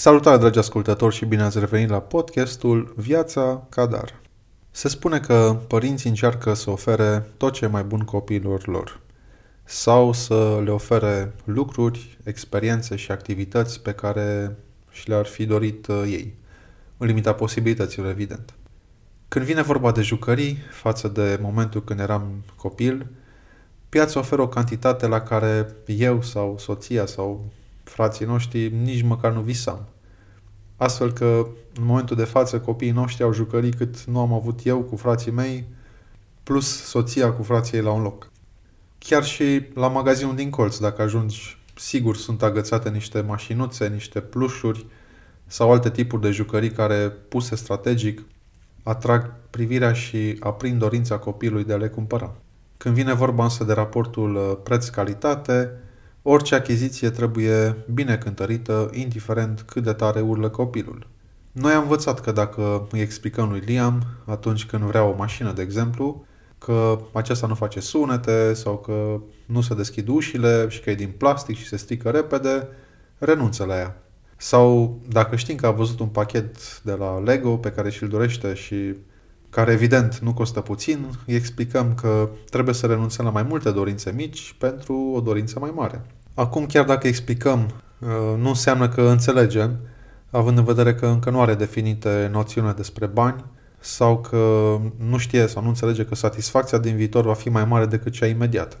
Salutare, dragi ascultători, și bine ați revenit la podcastul Viața Cadar. Se spune că părinții încearcă să ofere tot ce e mai bun copiilor lor sau să le ofere lucruri, experiențe și activități pe care și le-ar fi dorit uh, ei, în limita posibilităților, evident. Când vine vorba de jucării, față de momentul când eram copil, piața oferă o cantitate la care eu sau soția sau frații noștri nici măcar nu visam. Astfel că în momentul de față copiii noștri au jucării cât nu am avut eu cu frații mei, plus soția cu frații ei la un loc. Chiar și la magazinul din colț, dacă ajungi, sigur sunt agățate niște mașinuțe, niște plușuri sau alte tipuri de jucării care, puse strategic, atrag privirea și aprind dorința copilului de a le cumpăra. Când vine vorba însă de raportul uh, preț-calitate, orice achiziție trebuie bine cântărită, indiferent cât de tare urlă copilul. Noi am învățat că dacă îi explicăm lui Liam, atunci când vrea o mașină, de exemplu, că aceasta nu face sunete sau că nu se deschid ușile și că e din plastic și se strică repede, renunță la ea. Sau dacă știm că a văzut un pachet de la Lego pe care și-l dorește și care evident nu costă puțin, îi explicăm că trebuie să renunțăm la mai multe dorințe mici pentru o dorință mai mare. Acum, chiar dacă explicăm, uh, nu înseamnă că înțelegem, având în vedere că încă nu are definite noțiune despre bani sau că nu știe sau nu înțelege că satisfacția din viitor va fi mai mare decât cea imediată.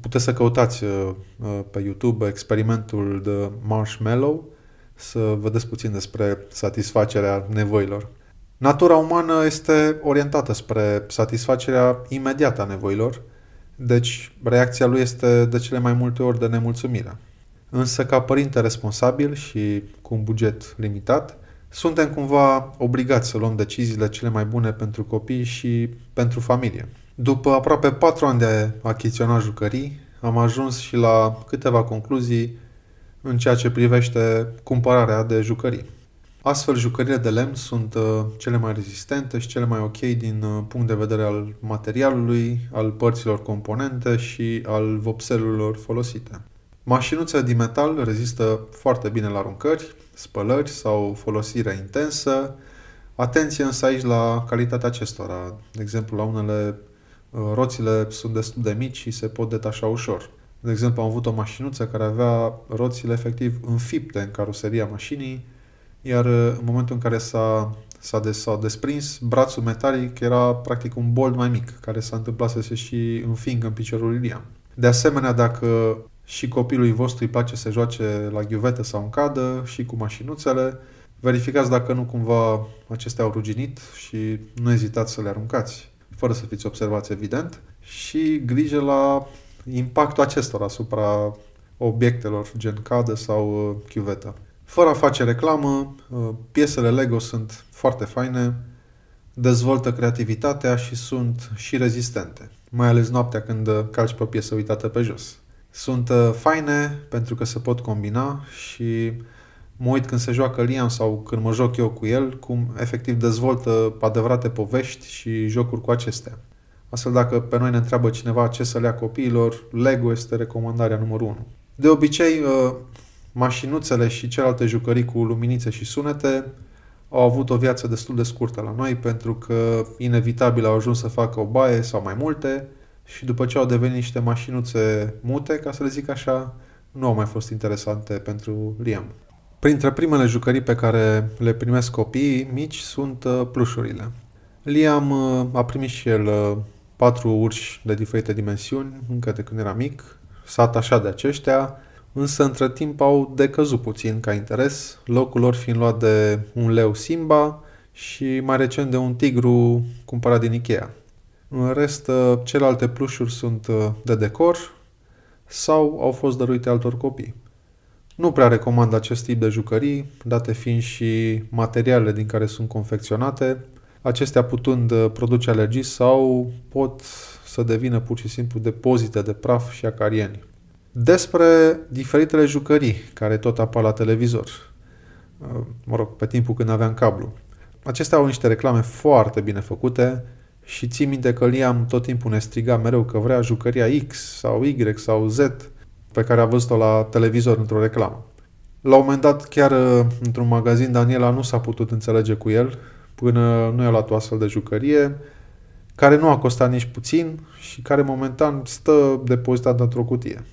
Puteți să căutați uh, uh, pe YouTube experimentul de Marshmallow să vedeți puțin despre satisfacerea nevoilor. Natura umană este orientată spre satisfacerea imediată a nevoilor, deci reacția lui este de cele mai multe ori de nemulțumire. Însă, ca părinte responsabil și cu un buget limitat, suntem cumva obligați să luăm deciziile cele mai bune pentru copii și pentru familie. După aproape patru ani de achiziționat jucării, am ajuns și la câteva concluzii în ceea ce privește cumpărarea de jucării. Astfel, jucările de lemn sunt uh, cele mai rezistente și cele mai ok din uh, punct de vedere al materialului, al părților componente și al vopselurilor folosite. Mașinuțele din metal rezistă foarte bine la aruncări, spălări sau folosire intensă. Atenție însă aici la calitatea acestora. De exemplu, la unele uh, roțile sunt destul de mici și se pot detașa ușor. De exemplu, am avut o mașinuță care avea roțile efectiv înfipte în caroseria mașinii, iar uh, în momentul în care s-a, s-a, des, s-a desprins, brațul metalic era practic un bold mai mic, care s-a întâmplat să se și înfingă în piciorul Ilian. De asemenea, dacă și copilului vostru îi place să joace la ghiuvete sau în cadă și cu mașinuțele, verificați dacă nu cumva acestea au ruginit și nu ezitați să le aruncați, fără să fiți observați evident, și grijă la impactul acestora asupra obiectelor gen cadă sau uh, chiuvetă. Fără a face reclamă, uh, piesele Lego sunt foarte faine, dezvoltă creativitatea și sunt și rezistente, mai ales noaptea când uh, calci pe o piesă uitată pe jos. Sunt uh, faine pentru că se pot combina și mă uit când se joacă Liam sau când mă joc eu cu el, cum efectiv dezvoltă adevărate povești și jocuri cu acestea. Astfel, dacă pe noi ne întreabă cineva ce să lea copiilor, Lego este recomandarea numărul 1. De obicei, mașinuțele și celelalte jucării cu luminițe și sunete au avut o viață destul de scurtă la noi pentru că inevitabil au ajuns să facă o baie sau mai multe și după ce au devenit niște mașinuțe mute, ca să le zic așa, nu au mai fost interesante pentru Liam. Printre primele jucării pe care le primesc copiii mici sunt uh, plușurile. Liam uh, a primit și el uh, patru urși de diferite dimensiuni, încă de când era mic, s-a atașat de aceștia, însă între timp au decăzut puțin ca interes, locul lor fiind luat de un leu Simba și mai recent de un tigru cumpărat din Ikea. În rest, uh, celelalte plușuri sunt uh, de decor sau au fost dăruite altor copii. Nu prea recomand acest tip de jucării, date fiind și materialele din care sunt confecționate, acestea putând uh, produce alergii sau pot să devină pur și simplu depozite de praf și acarieni despre diferitele jucării care tot apar la televizor. Uh, mă rog, pe timpul când aveam cablu. Acestea au niște reclame foarte bine făcute și țin minte că Liam tot timpul ne striga mereu că vrea jucăria X sau Y sau Z pe care a văzut-o la televizor într-o reclamă. La un moment dat, chiar uh, într-un magazin, Daniela nu s-a putut înțelege cu el până nu i-a luat o astfel de jucărie care nu a costat nici puțin și care momentan stă depozitat într-o cutie.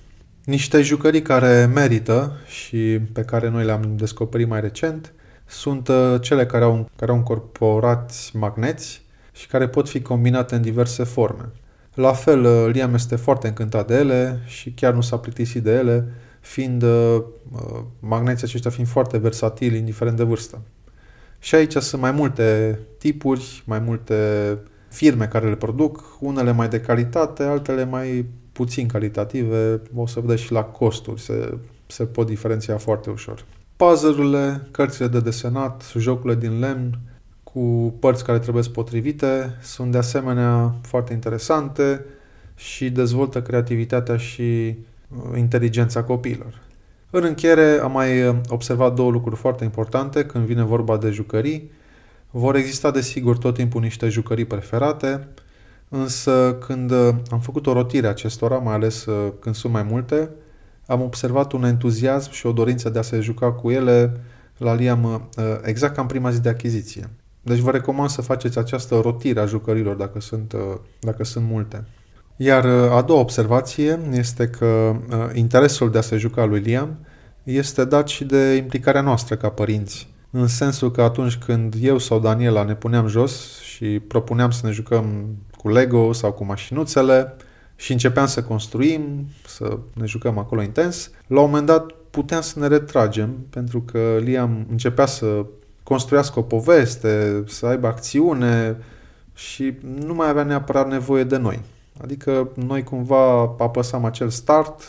Niște jucării care merită și pe care noi le-am descoperit mai recent sunt uh, cele care au, care au încorporat magneți și care pot fi combinate în diverse forme. La fel, uh, Liam este foarte încântat de ele și chiar nu s-a plictisit de ele, fiind uh, magneții aceștia fiind foarte versatili, indiferent de vârstă. Și aici sunt mai multe tipuri, mai multe firme care le produc, unele mai de calitate, altele mai puțin calitative, o să vedeți și la costuri, se, se pot diferenția foarte ușor. Puzzle-urile, cărțile de desenat, jocurile din lemn, cu părți care trebuie potrivite, sunt de asemenea foarte interesante și dezvoltă creativitatea și uh, inteligența copiilor. În încheiere am mai observat două lucruri foarte importante când vine vorba de jucării. Vor exista desigur tot timpul niște jucării preferate, însă când am făcut o rotire acestora, mai ales uh, când sunt mai multe, am observat un entuziasm și o dorință de a se juca cu ele la Liam uh, exact ca în prima zi de achiziție. Deci vă recomand să faceți această rotire a jucărilor dacă sunt, uh, dacă sunt multe. Iar a doua observație este că interesul de a se juca lui Liam este dat și de implicarea noastră ca părinți. În sensul că atunci când eu sau Daniela ne puneam jos și propuneam să ne jucăm cu Lego sau cu mașinuțele și începeam să construim, să ne jucăm acolo intens, la un moment dat puteam să ne retragem pentru că Liam începea să construiască o poveste, să aibă acțiune și nu mai avea neapărat nevoie de noi. Adică noi cumva apăsam acel start,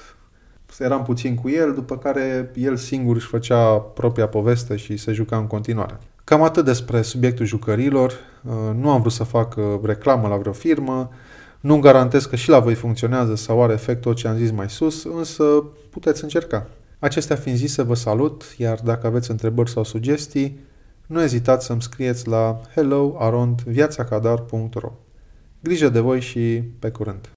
eram puțin cu el, după care el singur își făcea propria poveste și se juca în continuare. Cam atât despre subiectul jucărilor. Uh, nu am vrut să fac uh, reclamă la vreo firmă, nu garantez că și la voi funcționează sau are efectul ce am zis mai sus, însă puteți încerca. Acestea fiind zise, vă salut, iar dacă aveți întrebări sau sugestii, nu ezitați să-mi scrieți la hello.viațacadar.ro Grijă de voi și pe curând!